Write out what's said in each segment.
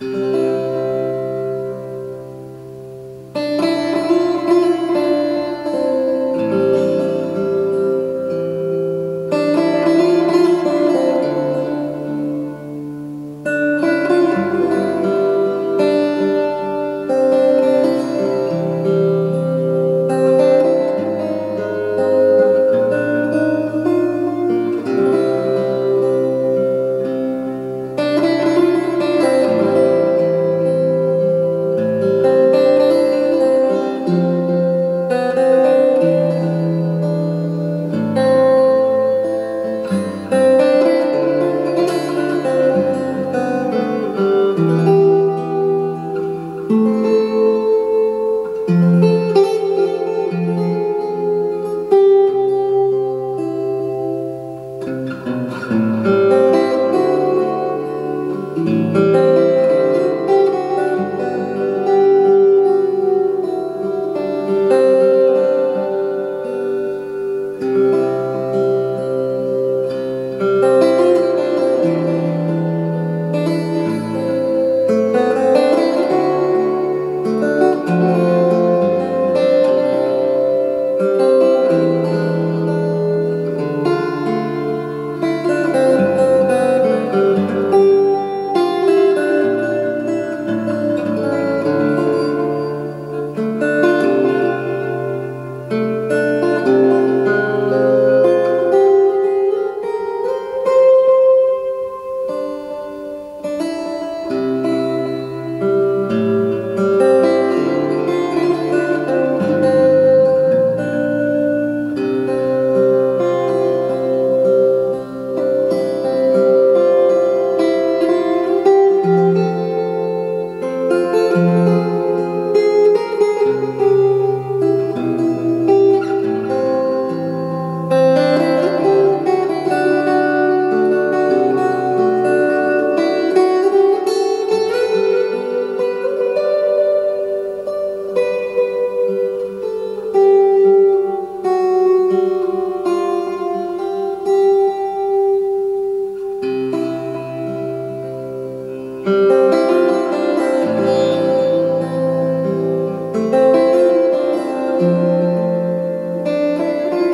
Música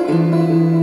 Música